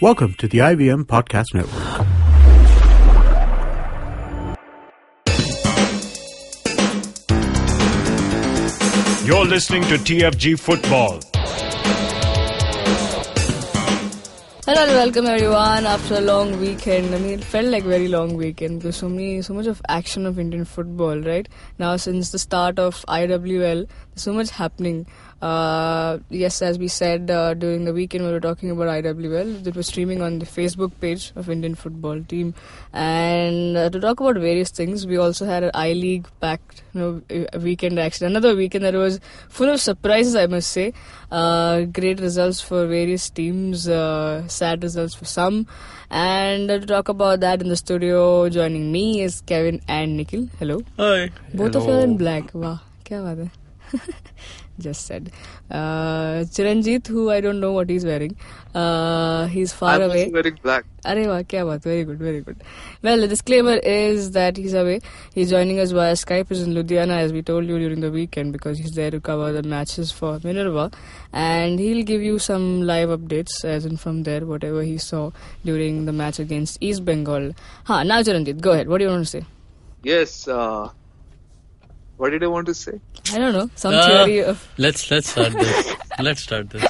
Welcome to the IVM Podcast Network. You're listening to TFG Football. Hello and welcome everyone after a long weekend. I mean, it felt like a very long weekend because so many, so much of action of Indian football, right? Now, since the start of IWL, there's so much happening. Uh, yes, as we said uh, during the weekend, we were talking about IWL. It was streaming on the Facebook page of Indian football team, and uh, to talk about various things, we also had an I League packed, you know, weekend action. Another weekend that was full of surprises, I must say. Uh, great results for various teams, uh, sad results for some. And uh, to talk about that in the studio, joining me is Kevin and Nikhil. Hello. Hi. Both of you are in black. Wow, क्या बात है? Just said. Uh, Chiranjit, who I don't know what he's wearing. Uh, he's far I'm away. also wearing black. Arey wah, kya baat. Very good, very good. Well, the disclaimer is that he's away. He's joining us via Skype. He's in Ludhiana, as we told you during the weekend, because he's there to cover the matches for Minerva. And he'll give you some live updates, as in from there, whatever he saw during the match against East Bengal. Ha, now Chiranjit, go ahead. What do you want to say? Yes. Uh, what did I want to say? I don't know. Some Uh, theory of Let's let's start this. let's start this.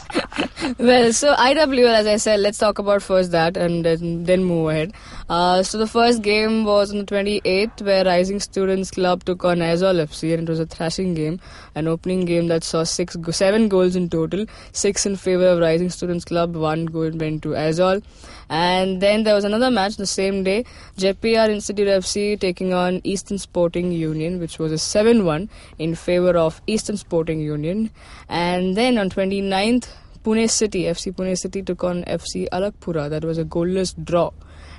Well, so IWL, as I said, let's talk about first that and then, move ahead. Uh, so the first game was on the 28th, where Rising Students Club took on Aizawl FC, and it was a thrashing game, an opening game that saw six, seven goals in total, six in favor of Rising Students Club, one goal went to Aizawl. And then there was another match the same day, JPR Institute FC taking on Eastern Sporting Union, which was a 7-1 in favor of Eastern Sporting Union. And then on 29th, Pune City, FC Pune City took on FC Alakhpura. That was a goalless draw.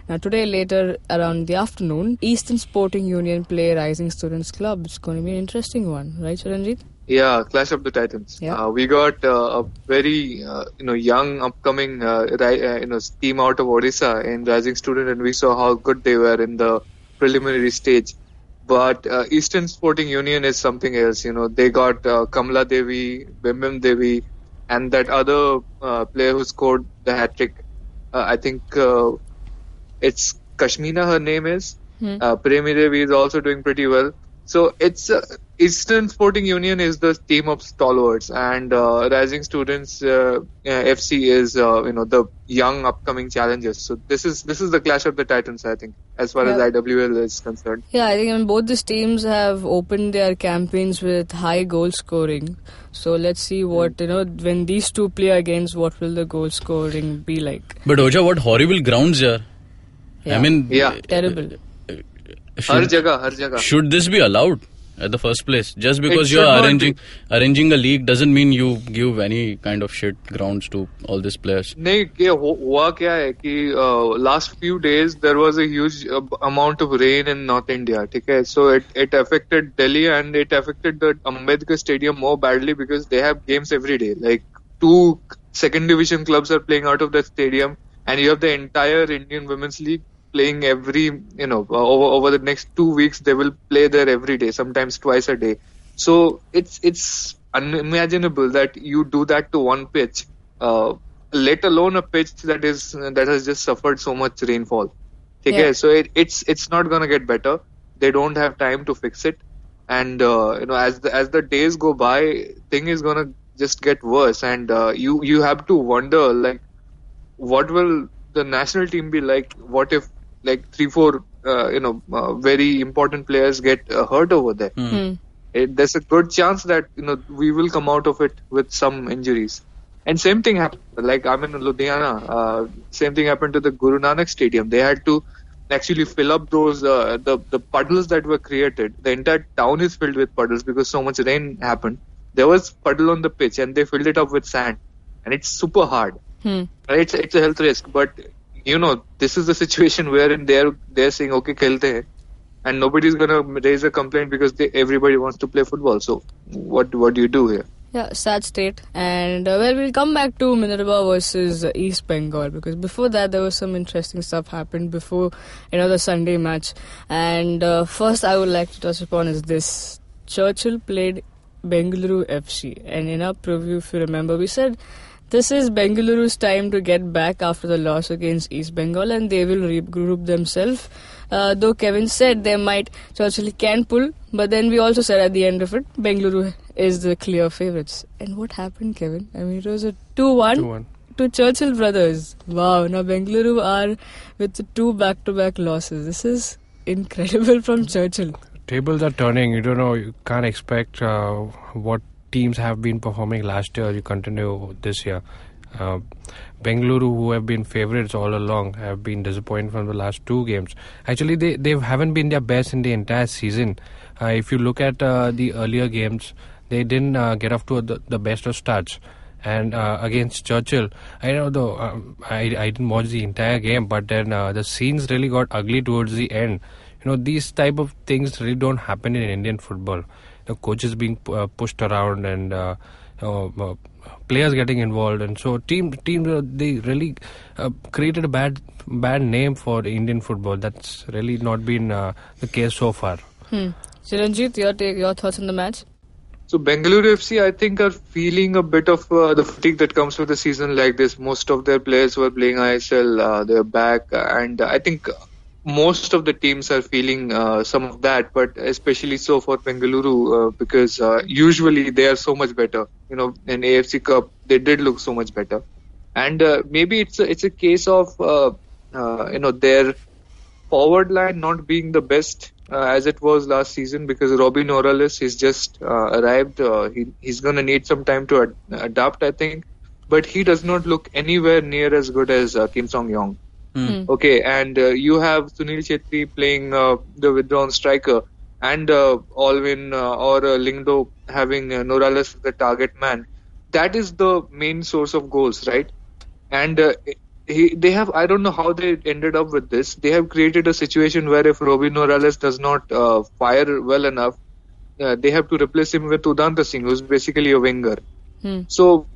Now today later around the afternoon, Eastern Sporting Union play Rising Students Club. It's going to be an interesting one, right, Chiranjit? Yeah, Clash of the Titans. Yeah. Uh, we got uh, a very uh, you know young upcoming uh, ri- uh, you know team out of Odisha in Rising Student, and we saw how good they were in the preliminary stage. But uh, Eastern Sporting Union is something else. You know, they got uh, Kamala Devi, Bembem Devi, and that other uh, player who scored the hat trick. Uh, I think uh, it's Kashmina. Her name is. Hmm. Uh, is also doing pretty well. So it's uh, Eastern Sporting Union is the team of stalwarts, and uh, Rising Students uh, uh, FC is uh, you know the young upcoming challengers. So this is this is the clash of the titans, I think, as far Yeah. as IWL is concerned. Yeah, I think I mean, both these teams have opened their campaigns with high goal scoring. So let's see what you know when these two play against. What will the goal scoring be like? But Oja, what horrible grounds here. Yeah. I mean, Yeah. Terrible. Har should, jagah, har jagah. should this be allowed at the first place? Just because should you're not arranging arranging a league doesn't mean you give any kind of shit grounds to all these players. नहीं ये who- हुआ क्या है कि last few days there was a huge amount of rain in north India ठीक है so it it affected Delhi and it affected the Ambedkar stadium more badly because they have games every day like to second division clubs are playing out of that stadium and you have the entire indian women's league playing every you know over over the next two weeks they will play there every day sometimes twice a day. So it's it's unimaginable that you do that to one pitch uh, let alone a pitch that is that has just suffered so much rainfall. Okay Yeah. so it, it's it's not going to get better. They don't have time to fix it. And uh, you know as the as the days go by thing is going to just get worse. And uh, you you have to wonder like what will the national team be like? What if like three four uh, you know uh, very important players get uh, hurt over there Hmm. it, there's a good chance that you know we will come out of it with some injuries. And same thing happened. Like I'm in Ludhiana. Uh, same thing happened to the Guru Nanak Stadium. They had to actually fill up those uh, the the puddles that were created. The entire town is filled with puddles because so much rain happened. There was puddle on the pitch and they filled it up with sand, and it's super hard. Hmm. It's it's a health risk, but you know, this is the situation wherein they're they're saying okay, khelte hai, and nobody's gonna raise a complaint because they, everybody wants to play football. So what what do you do here? Yeah, sad state. And uh, well, we'll come back to Minerva versus uh, East Bengal because before that there was some interesting stuff happened before you know, the Sunday match. And uh, first, I would like to touch upon is this: Churchill played Bengaluru FC, and in our preview, if you remember, we said this is Bengaluru's time to get back after the loss against East Bengal, and they will regroup themselves. Uh, though Kevin said they might, Churchill can pull, but then we also said at the end of it, Bengaluru is the clear favourites. And what happened, Kevin? I mean, it was a 2 1 2-1. to Churchill brothers. Wow, now Bengaluru are with two back to back losses. This is incredible from Churchill. Tables are turning. You don't know. You can't expect uh, what teams have been performing last year. You continue this year. Uh, Bengaluru, who have been favourites all along, have been disappointed from the last two games. Actually, they they haven't been their best in the entire season. Uh, if you look at uh, the earlier games, they didn't uh, get off to the, the best of starts. And uh, against Churchill, I know though um, I I didn't watch the entire game, but then uh, the scenes really got ugly towards the end. You know these type of things really don't happen in Indian football. The coaches being uh, pushed around and uh, uh, uh, players getting involved, and so team team uh, they really uh, created a bad bad name for Indian football. That's really not been uh, the case so far. Hmm. Chiranjit, your take, your thoughts on the match? So Bengaluru FC, I think, are feeling a bit of uh, the fatigue that comes with a season like this. Most of their players who are playing ISL, uh, they're back, and I think most of the teams are feeling uh, some of that. But especially so for Bengaluru, uh, because uh, usually they are so much better. You know, in AFC Cup, they did look so much better, and uh, maybe it's a, it's a case of uh, uh, you know their forward line not being the best as it was last season because Robin Norales has just arrived. He, he's going to need some time to ad- adapt, I think. But he does not look anywhere near as good as Kim Song Yong. Okay, and uh, you have Sunil Chhetri playing uh, the withdrawn striker, and uh, Alvin uh, or uh, Lyngdoh having uh, Norales as the target man. That is the main source of goals, right? And uh, he, they have I don't know how they ended up with this. They have created a situation where if Robin Norales does not uh, fire well enough, uh, they have to replace him with Udanta Singh, who's basically a winger. Hmm. So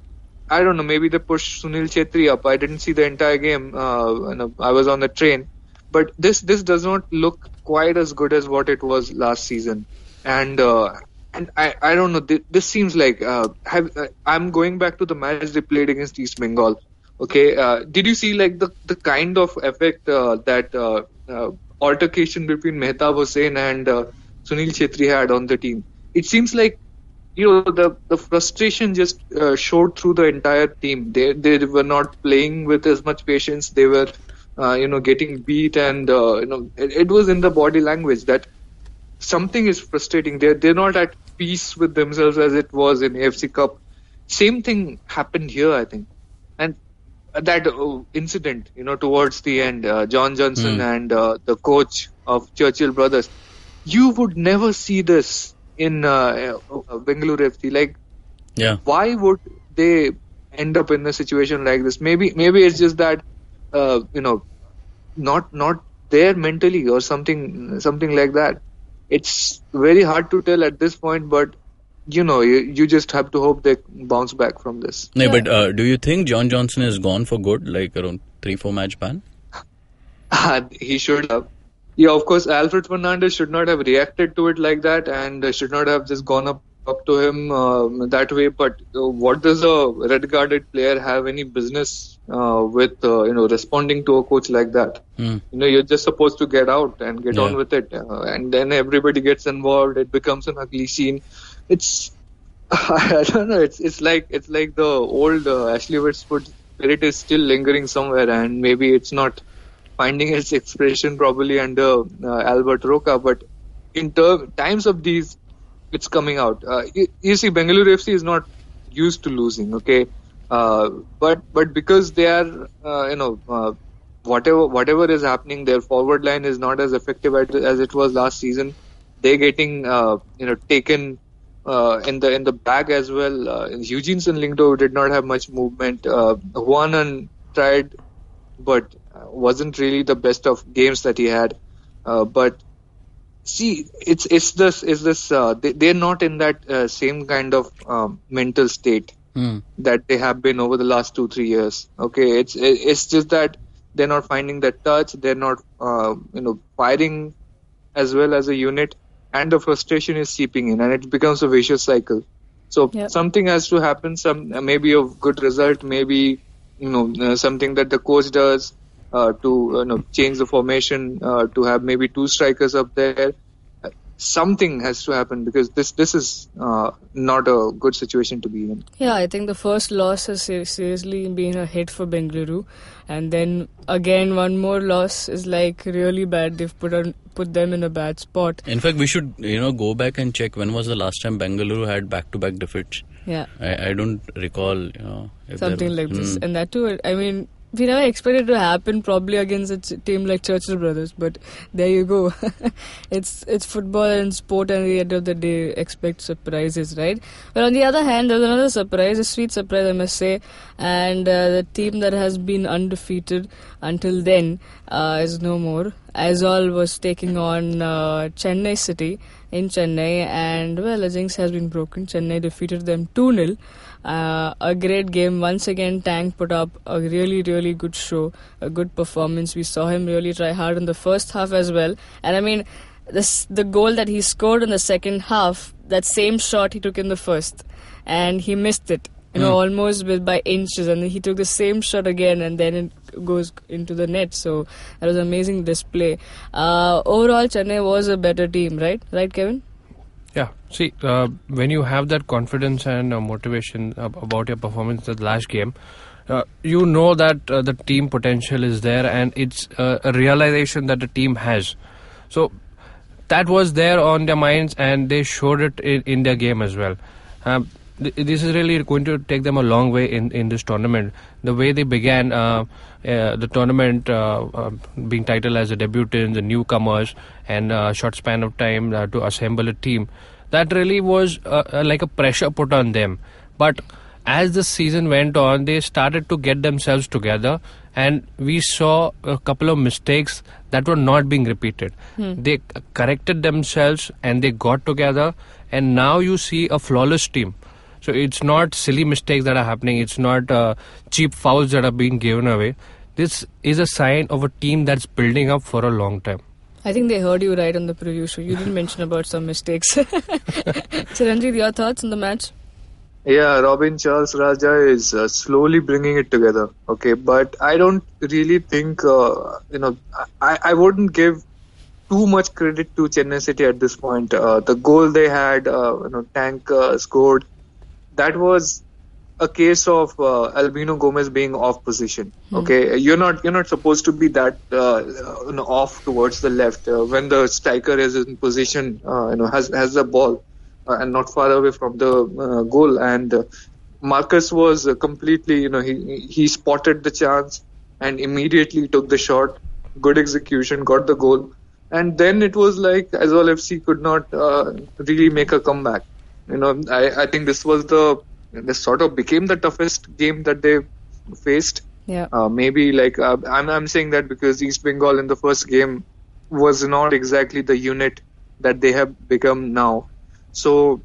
I don't know. Maybe they pushed Sunil Chhetri up. I didn't see the entire game. Uh, I was on the train, but this this does not look quite as good as what it was last season. And uh, and I, I don't know. This, this seems like uh, have, uh, I'm going back to the match they played against East Bengal. Okay, uh, did you see like the the kind of effect uh, that altercation between Mehtab Hussain and Sunil Chhetri had on the team? It seems like you know the the frustration just uh, showed through the entire team. They they were not playing with as much patience. They were uh, you know getting beat, and uh, you know it, it was in the body language that something is frustrating. They're they're not at peace with themselves as it was in AFC Cup. Same thing happened here, I think, and that uh, incident, you know, towards the end, uh, John Johnson and uh, the coach of Churchill Brothers, you would never see this in uh, uh, Bengaluru FC. Like, Yeah. why would they end up in a situation like this? Maybe, maybe it's just that, uh, you know, not not there mentally or something, something like that. It's very hard to tell at this point, but you know, you, you just have to hope they bounce back from this. No, but uh, do you think John Johnson is gone for good, like around three, four match ban? he should have. Yeah, of course, Alfred Fernandes should not have reacted to it like that and should not have just gone up up to him um, that way. But uh, what does a red-carded player have any business uh, with, uh, you know, responding to a coach like that? Hmm. You know, you're just supposed to get out and get Yeah. on with it, uh, and then everybody gets involved. It becomes an ugly scene. It's I don't know. It's it's like it's like the old uh, Ashley Westwood spirit is still lingering somewhere, and maybe it's not finding its expression probably under uh, Albert Roca. But in term, times of these, it's coming out. Uh, you, see, Bengaluru FC is not used to losing. Okay, uh, but but because they are, uh, you know. Uh, Whatever whatever is happening, their forward line is not as effective as, it was last season. They're getting uh, you know taken uh, in the in the bag as well. Uh, Eugeneson Lyngdoh did not have much movement. Uh, Juanan tried, but wasn't really the best of games that he had. Uh, but see, it's it's this is this uh, they, they're not in that uh, same kind of um, mental state Hmm. that they have been over the last two three years. Okay, it's it's just that they're not finding that touch. They're not uh, you know firing as well as a unit, and the frustration is seeping in, and it becomes a vicious cycle. So Yep. something has to happen. Some maybe a good result, maybe you know uh, something that the coach does uh, to you know change the formation uh, to have maybe two strikers up there. Uh, Something has to happen because this this is uh, not a good situation to be in. Yeah, I think the first loss has seriously been a hit for Bengaluru, and then again one more loss is like really bad. They've put on, put them in a bad spot. In fact, we should you know go back and check when was the last time Bengaluru had back-to-back defeats. Yeah, I, I don't recall you know if something was- like this, Hmm. and that too. I mean, we never expected it to happen probably against a team like Churchill Brothers, but there you go. it's it's football and sport, and at the end of the day, expect surprises, right? But on the other hand, there's another surprise, a sweet surprise, I must say, and uh, the team that has been undefeated until then uh, is no more. Aizawl was taking on uh, Chennai City in Chennai, and well, a jinx has been broken. Chennai defeated them 2 0. Uh, a great game. Once again, Tank put up a really, really good show, a good performance. We saw him really try hard in the first half as well. And I mean, this, the goal that he scored in the second half, that same shot he took in the first, and he missed it. You know, almost with by inches, and then he took the same shot again, and then it goes into the net. So that was an amazing display. Uh, overall, Chennai was a better team, right? Right, Kevin? Yeah, see, uh, when you have that confidence and uh, motivation ab- about your performance in the last game, uh, you know that uh, the team potential is there and it's uh, a realization that the team has. So that was there on their minds and they showed it in, in their game as well. Um, th- this is really going to take them a long way in, in this tournament. The way they began uh, the tournament, being titled as the debutants, the newcomers, and uh, short span of time uh, to assemble a team, that really was uh, like a pressure put on them. But as the season went on, they started to get themselves together, and we saw a couple of mistakes that were not being repeated. They corrected themselves and they got together, and now you see a flawless team. So it's not silly mistakes that are happening. It's not uh, cheap fouls that are being given away. This is a sign of a team that's building up for a long time. I think they heard you right on the preview show. You didn't mention about some mistakes. Chiranjeev, your thoughts on the match? Yeah, Robin Charles Raja is uh, slowly bringing it together. Okay, but I don't really think uh, you know I, I wouldn't give too much credit to Chennai City at this point. Uh, the goal they had, uh, you know, Tank uh, scored. That was a case of uh, Albino Gomes being off position. Okay, you're not you're not supposed to be that uh, you know, off towards the left uh, when the striker is in position. Uh, you know, has has the ball uh, and not far away from the uh, goal. And uh, Marcus was uh, completely, you know, he he spotted the chance and immediately took the shot. Good execution, got the goal. And then it was like Aizawl FC could not uh, really make a comeback. You know, I, I think this was the this sort of became the toughest game that they faced. Yeah. Uh, maybe like uh, I'm I'm saying that because East Bengal in the first game was not exactly the unit that they have become now. So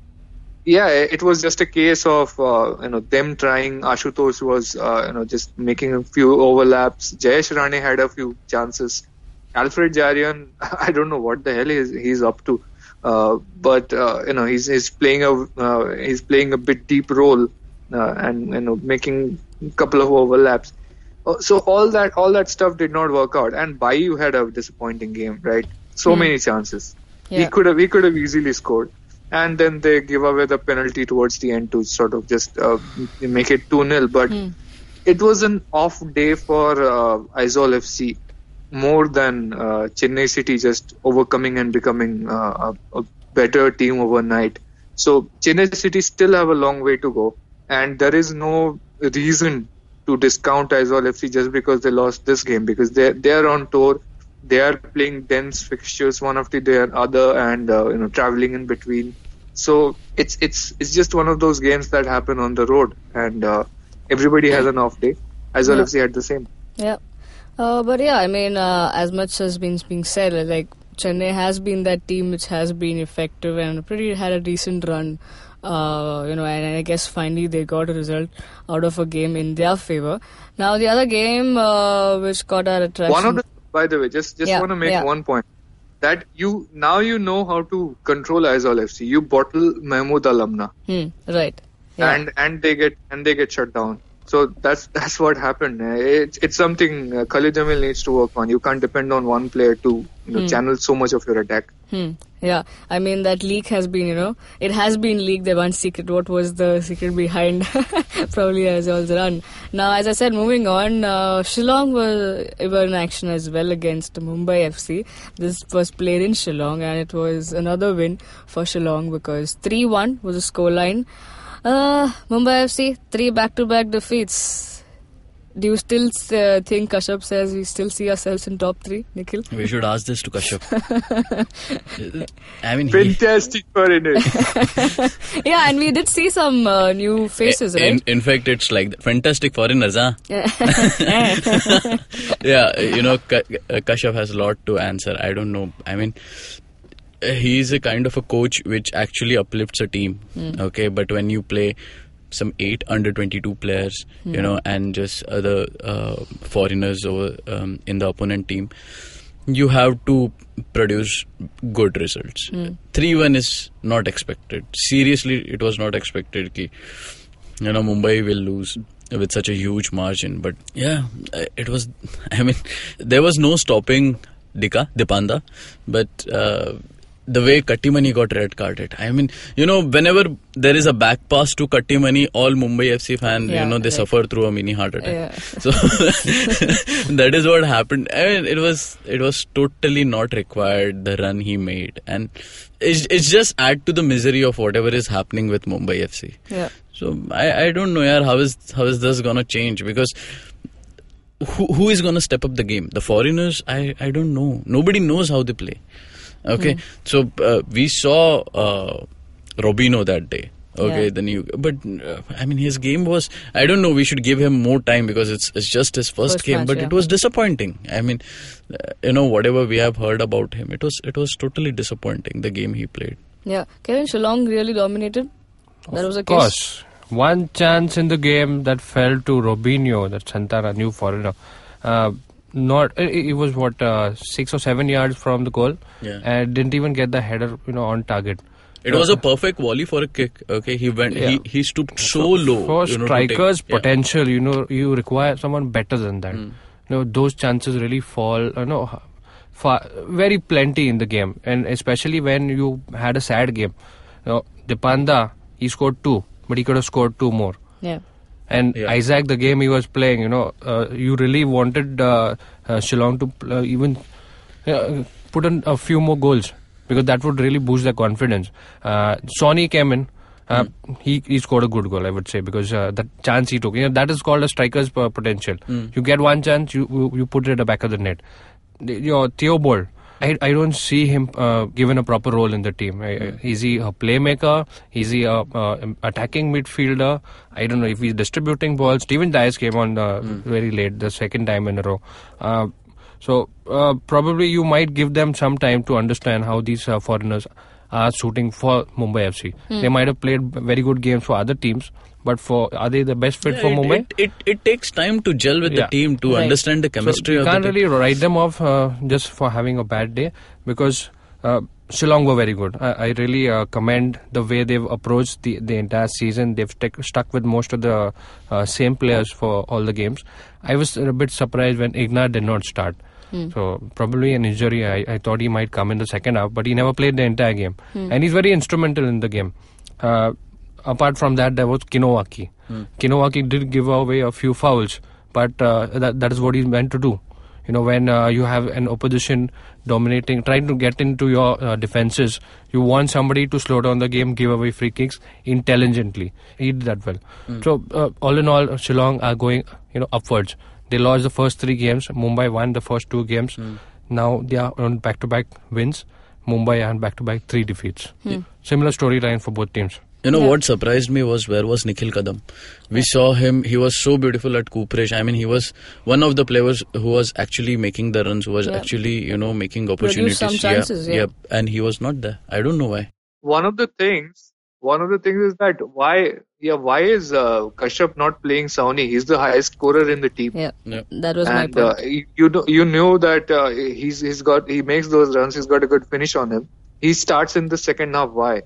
yeah, it was just a case of uh, you know them trying. Ashutosh was uh, you know just making a few overlaps. Jayesh Rane had a few chances. Alfred Jaryan, I don't know what the hell he's, he's up to, but uh, you know he's he's playing a uh, he's playing a bit deep role uh, and you know making a couple of overlaps. Uh, So all that all that stuff did not work out, and Bayu had a disappointing game, right? So many chances. He could have he could have easily scored, and then they give away the penalty towards the end to sort of just uh, make it two 0 But it was an off day for uh, Aizawl FC more than uh, Chennai City just overcoming and becoming uh, a, a better team overnight. So Chennai City still have a long way to go, and there is no reason to discount Aizawl FC just because they lost this game because they they are on tour. They are playing dense fixtures one after the other, and uh, you know traveling in between. So it's it's it's just one of those games that happen on the road, and uh, everybody has an off day. Aizawl Yeah. FC had the same. Yeah. Uh, but yeah, I mean, uh, as much as has been being said, like Chennai has been that team which has been effective and pretty had a decent run. Uh, you know, and I guess finally they got a result out of a game in their favor. Now the other game uh, which got our attraction. One of the, by the way, just just Yeah, want to make yeah. one point. that you now you know how to control Aizawl FC. You bottle Mahmoud Al-Amna Hmm. Right. Yeah. and and they get and they get shut down. So that's that's what happened. Uh, It's it's something uh, Khalid Jamil needs to work on. You can't depend on one player to you know, channel so much of your attack. Hmm. Yeah, I mean that leak has been, you know, it has been leaked. The one secret. What was the secret behind probably as well run? Now, as I said, moving on, uh, Shillong were, were in action as well against Mumbai FC. This was played in Shillong, and it was another win for Shillong because three-one was the scoreline. Uh, Mumbai FC three back-to-back defeats. Do you still uh, think Kashyap says we still see ourselves in top three, Nikhil? We should ask this to Kashyap. I mean, he, Fantastic for it. Yeah, and we did see some uh, new faces, in, right? in fact, it's like fantastic foreigners, huh? yeah, you know, Ka- Kashyap has a lot to answer. I don't know. I mean, he's a kind of a coach which actually uplifts a team. Okay, but when you play some eight under 22 players, you know, and just other uh, foreigners over um, in the opponent team, you have to produce good results. 3 1 is not expected. Seriously, it was not expected. Ki, you know Mumbai will lose with such a huge margin. But yeah, uh, it was. I mean, there was no stopping Dicka Dipanda, but. Uh, the way Kattimani got red carded. I mean, you know, whenever there is a back pass to Kattimani, all Mumbai FC fans, Yeah, you know, they right. suffer through a mini heart attack. Yeah. So that is what happened. I mean, it was it was totally not required the run he made, and it's, it's just add to the misery of whatever is happening with Mumbai FC. Yeah. So I, I don't know, yaar, how is how is this gonna change? Because who who is gonna step up the game? The foreigners? I I don't know. Nobody knows how they play. Okay, so uh, we saw uh, Robino that day. Okay, Yeah. the new, but uh, I mean his game was. I don't know. We should give him more time because it's it's just his first, First game, match, but yeah. it was disappointing. I mean, uh, you know, whatever we have heard about him, it was it was totally disappointing. The game he played. Yeah. Kevin Shillong really dominated. That was a case. course. One chance in the game that fell to Robinho, that Santana, new foreigner. Uh, not it, it was what uh, six or seven yards from the goal, Yeah. and didn't even get the header, you know, on target. It was a perfect volley for a kick. Okay, he went. Yeah. He he stooped so, low. For you know, to take- strikers' yeah. potential, you know, you require someone better than that. Hmm. You know, those chances really fall. You know, far, very plenty in the game, and especially when you had a sad game. You know, Dipanda, he scored two, but he could have scored two more. Yeah. And Yeah. Isaac, the game he was playing, you know, uh, you really wanted uh, uh, Shillong to uh, even uh, put in a few more goals because that would really boost their confidence. Uh, Sawhney came in. Uh, he, he scored a good goal, I would say, because uh, the chance he took, you know, that is called a striker's potential. You get one chance, you you, put it at the back of the net. The- You know, Theobald, I, I don't see him uh, given a proper role in the team. I- I- Is he a playmaker? Is he a uh, attacking midfielder? I don't know if he's distributing balls. Steven Dias came on uh, very late, the second time in a row. Uh, so uh, probably you might give them some time to understand how these uh, foreigners are shooting for Mumbai FC. They might have played very good games for other teams, but for are they the best fit Yeah, for it, Mumbai? It, it, it takes time to gel with Yeah. the team to Right. understand the So chemistry you of can't the really write them off uh, just for having a bad day because uh, Shillong were very good. I, I really uh, commend the way they've approached the, the entire season. They've stuck stuck with most of the uh, same players for all the games. I was a bit surprised when Ignat did not start. So probably an injury. I, I thought he might come in the second half, but he never played the entire game, and he's very instrumental in the game. Uh, apart from that, there was Kinowaki. Kinowaki did give away a few fouls, but uh, that that is what he's meant to do. You know, when uh, you have an opposition dominating, trying to get into your uh, defenses, you want somebody to slow down the game, give away free kicks intelligently. He did that well. So, uh, all in all, Shillong are going, you know, upwards. They lost the first three games. Mumbai won the first two games. Now they are on back-to-back wins. Mumbai on back-to-back three defeats. Similar storyline for both teams. You know Yeah. what surprised me was where was Nikhil Kadam? We saw him. He was so beautiful at Cooperage. I mean, he was one of the players who was actually making the runs, who was Yeah. actually you know making Produced opportunities. some chances, yeah. and he was not there. I don't know why. One of the things one of the things is that why, yeah, why is uh, Kashyap not playing Sawhney? He's the highest scorer in the team. Yeah, Yeah. that was my point. uh, you you know, you knew that uh, he's he's got he makes those runs. He's got a good finish on him. He starts in the second half. Why?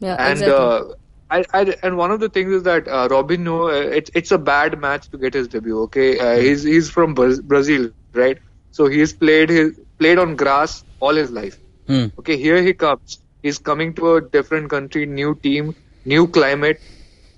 Yeah, and exactly. uh, I, I and one of the things is that uh, Robinho, uh, it's it's a bad match to get his debut. Okay, uh, he's he's from Brazil, right? So he's played his played on grass all his life. Hmm. Okay, here he comes. He's coming to a different country, new team, new climate,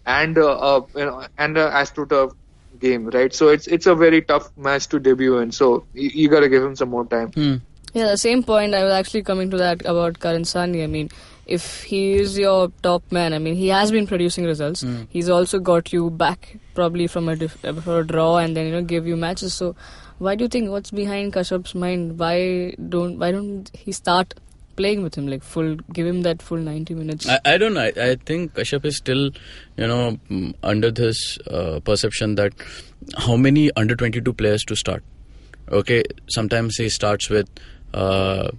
and uh, uh, you know, and a AstroTurf game, right? So it's it's a very tough match to debut in. So you, you got to give him some more time. Hmm. Yeah, the same point. I was actually coming to that about Karan Sawhney. I mean, if he is your top man, I mean, he has been producing results. He's also got you back probably from a diff- uh, a draw and then you know give you matches. So, why do you think what's behind Kashyap's mind? Why don't why don't he start playing with him like full? Give him that full ninety minutes. I, I don't know. I, I think Kashyap is still, you know, mm, under this uh, perception that how many under 22 players to start. Okay, sometimes he starts with, uh,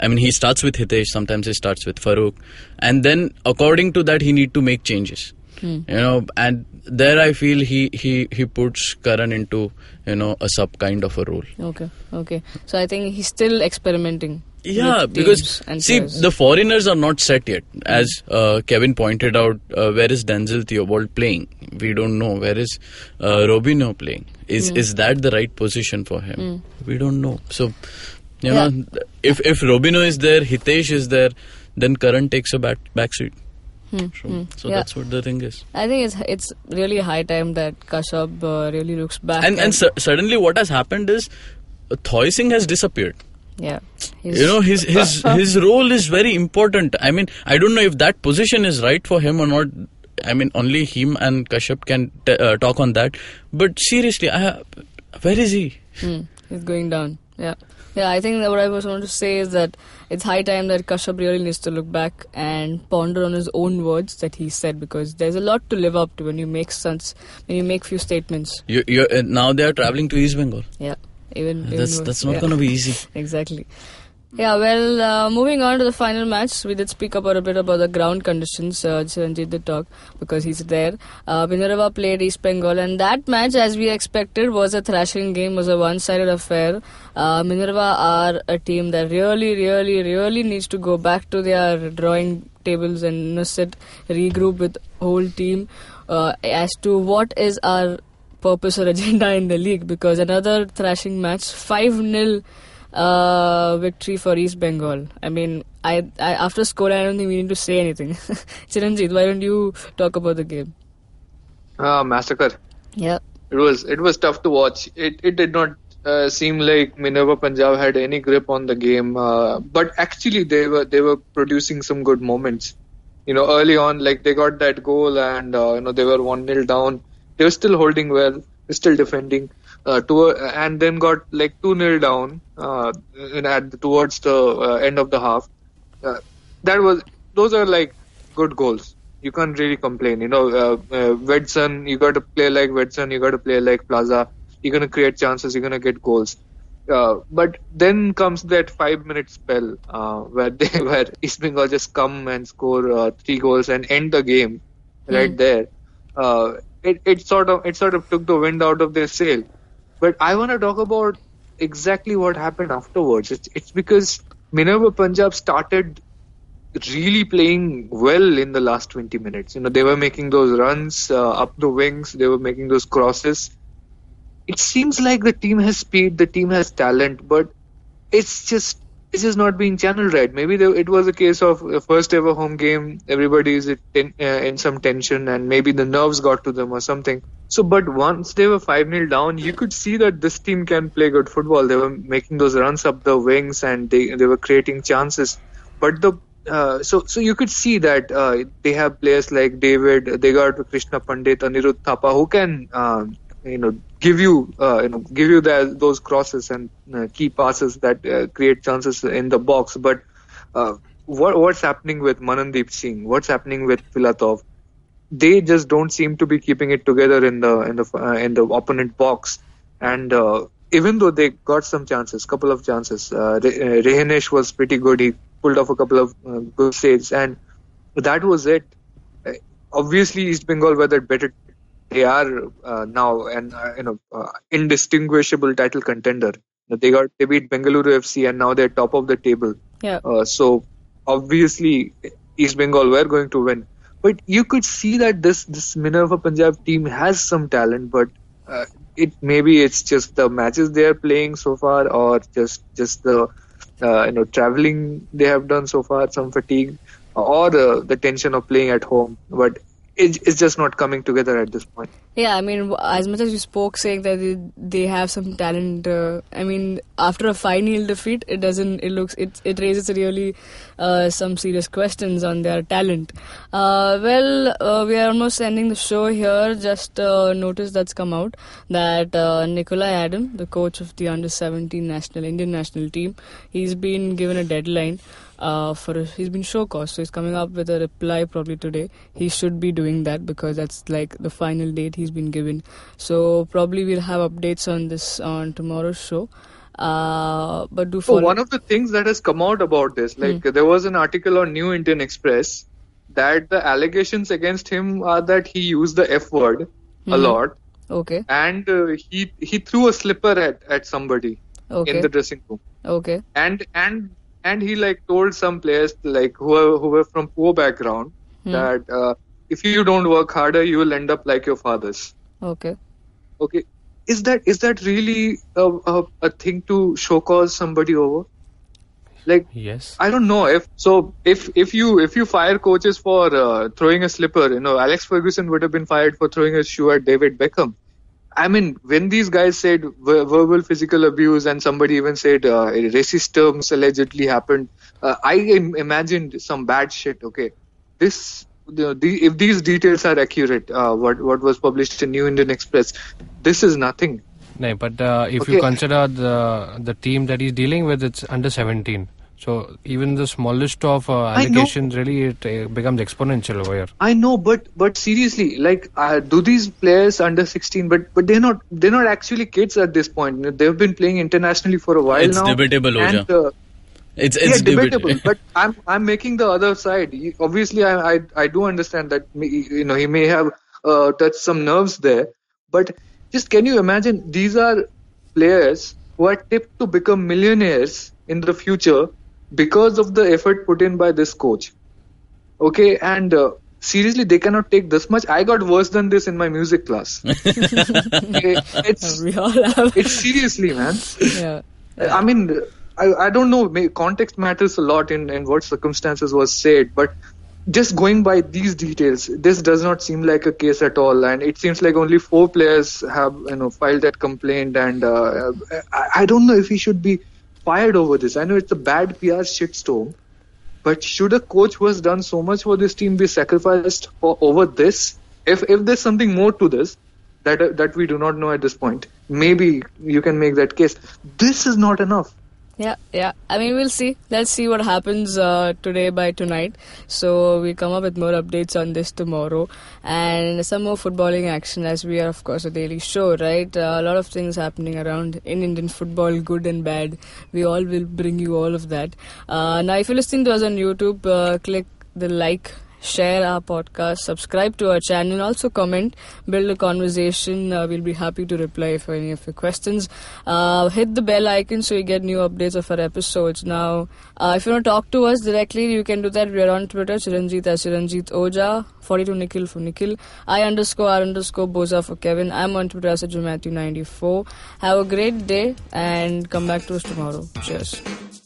I mean, he starts with Hitesh, sometimes he starts with Farooq, and then according to that, he need to make changes. You know, and there I feel he he he puts Karan into you know a sub kind of a role. okay, okay. So I think he's still experimenting. Yeah, because and see, players. the foreigners are not set yet. As uh, Kevin pointed out, uh, where is Denzil Theobald playing? We don't know. Where is uh, Robinho playing? Is Hmm. is that the right position for him? We don't know. So, you Yeah. know, if if Robinho is there, Hitesh is there, then Karan takes a back back seat. So, so Hmm. Yeah. that's what the thing is. I think it's it's really high time that Kashyap uh, really looks back. And and su- suddenly, what has happened is, uh, Thoy Singh has disappeared. yeah, you know his his his role is very important i mean i don't know if that position is right for him or not i mean only him and kashyap can t- uh, talk on that but seriously I, where is he Hmm, he's going down. Yeah, yeah. I think that what I was going to say is that it's high time that Kashyap really needs to look back and ponder on his own words that he said because there's a lot to live up to when you make sense when you make few statements. you you uh, now they are traveling to east bengal Yeah, even, even that's that's not Yeah. going to be easy exactly. Yeah, well, uh, moving on to the final match, we did speak about a bit about the ground conditions. Uh, Chiranjit did talk because he's there. Uh, played East Bengal, and that match, as we expected, was a thrashing game, was a one-sided affair. Uh, Minerva are a team that really, really, really needs to go back to their drawing tables and you know, sit, regroup with whole team uh, as to what is our purpose or agenda in the league because another thrashing match 5 0 uh, victory for East Bengal. I mean, I, I after score, I don't think we need to say anything. Chiranjit, why don't you talk about the game? Ah, massacre. Yeah. It was it was tough to watch. It it did not uh, seem like Minerva Punjab had any grip on the game, uh, but actually they were they were producing some good moments. You know, early on, like they got that goal and uh, you know they were one 0 down. They were still holding well, still defending. Uh, to, and then got like two nil down uh, in, at towards the uh, end of the half. Uh, that was those are like good goals. You can't really complain. You know, uh, uh, Wedson, you got to play like Wedson, you got to play like Plaza. You're gonna create chances. You're gonna get goals. Uh, but then comes that five minute spell uh, where they where East Bengal just come and score uh, three goals and end the game right there. Uh, it it sort of it sort of took the wind out of their sail. But I want to talk about exactly what happened afterwards. It's, it's because Minerva Punjab started really playing well in the last 20 minutes. You know, they were making those runs uh, up the wings, they were making those crosses. It seems like the team has speed, the team has talent, but it's just it's just not being channeled right. Maybe there, it was a case of a first ever home game. Everybody is in, uh, in some tension, and maybe the nerves got to them or something. So, but once they were 5 0 down, you could see that this team can play good football. They were making those runs up the wings and they, they were creating chances. But the uh, so so you could see that uh, they have players like David, they got Krishna Pandit, Anirudh Thapa, who can uh, you know give you uh, you know give you those crosses and uh, key passes that uh, create chances in the box. But uh, what what's happening with Manandeep Singh? What's happening with Filatov? They just don't seem to be keeping it together in the in the uh, in the opponent box. And uh, even though they got some chances, couple of chances, uh, Re- was pretty good. He pulled off a couple of good saves, and that was it. obviously East Bengal were the better. They are uh, now an uh, you know uh, indistinguishable title contender. They got they beat Bengaluru FC and now they're top of the table. Yeah. Uh, so obviously East Bengal were going to win. But you could see that this this Minerva Punjab team has some talent, but uh, it maybe it's just the matches they are playing so far, or just just the uh, you know traveling they have done so far, some fatigue, or the the tension of playing at home. But it, it's just not coming together at this point. Yeah, I mean, as much as you spoke saying that they, they have some talent, uh, I mean, after a 5 0 defeat, it doesn't, it looks, it, it raises really uh, some serious questions on their talent. Uh, well, uh, we are almost ending the show here. Just uh, notice that's come out that uh, Nicolai Adam, the coach of the under 17 national, Indian national team, he's been given a deadline uh, for a, he's been show cause, so he's coming up with a reply probably today. He should be doing that because that's like the final date been given. So probably we'll have updates on this on tomorrow's show. Uh, but do So follow. one of the things that has come out about this, like there was an article on New Indian Express that the allegations against him are that he used the F word a lot. Okay, and uh, he he threw a slipper at, at somebody okay, in the dressing room. Okay, and and and he like told some players like who were, who were from poor background that uh, if you don't work harder you will end up like your fathers okay. okay is that is that really a, a, a thing to show cause somebody over like Yes. I don't know if so. If if you if you fire coaches for uh, throwing a slipper, you know Alex Ferguson would have been fired for throwing a shoe at David Beckham. I mean, when these guys said ver- verbal physical abuse and somebody even said uh, racist terms allegedly happened, uh, I im- imagined some bad shit. Okay, this the, the, if these details are accurate, uh, what what was published in New Indian Express, this is nothing. No, but uh, if you consider the the team that he's dealing with, it's under 17. So even the smallest of uh, allegations really it uh, becomes exponential over here. I know, but but seriously, like, uh, do these players under 16? But but they're not they're not actually kids at this point. They've been playing internationally for a while It's now. debatable, and, Oja. Uh, It's yeah, debatable. debatable. but I'm I'm making the other side. Obviously, I I, I do understand that me- you know he may have uh, touched some nerves there, but just can you imagine these are players who are tipped to become millionaires in the future because of the effort put in by this coach. Okay, and uh, seriously, they cannot take this much. I got worse than this in my music class. Okay, it's We all have. it's seriously, man. yeah. I mean, I, I don't know. Context matters a lot in, in what circumstances was said, but just going by these details, this does not seem like a case at all. And it seems like only four players have you know filed that complaint, and uh, I, I don't know if he should be fired over this. I know it's a bad PR shitstorm, but should a coach who has done so much for this team be sacrificed for over this? If if there's something more to this that uh, that we do not know at this point, maybe you can make that case. This is not enough. Yeah, yeah. I mean, we'll see. Let's see what happens uh, today by tonight. So we come up with more updates on this tomorrow and some more footballing action as we are, of course, a daily show, right? Uh, a lot of things happening around in Indian football, good and bad. We all will bring you all of that. Uh, now, if you're listening to us on YouTube, uh, click the like share our podcast, subscribe to our channel, also comment, build a conversation. Uh, we'll be happy to reply for any of your questions. Uh, hit the bell icon so you get new updates of our episodes. Now, uh, if you want to talk to us directly, you can do that. We are on Twitter, Chiranjit as Oja, 42 Nikhil for Nikhil, I underscore R underscore Boza for Kevin. I'm on Twitter as Matthew94. Have a great day and come back to us tomorrow. Cheers.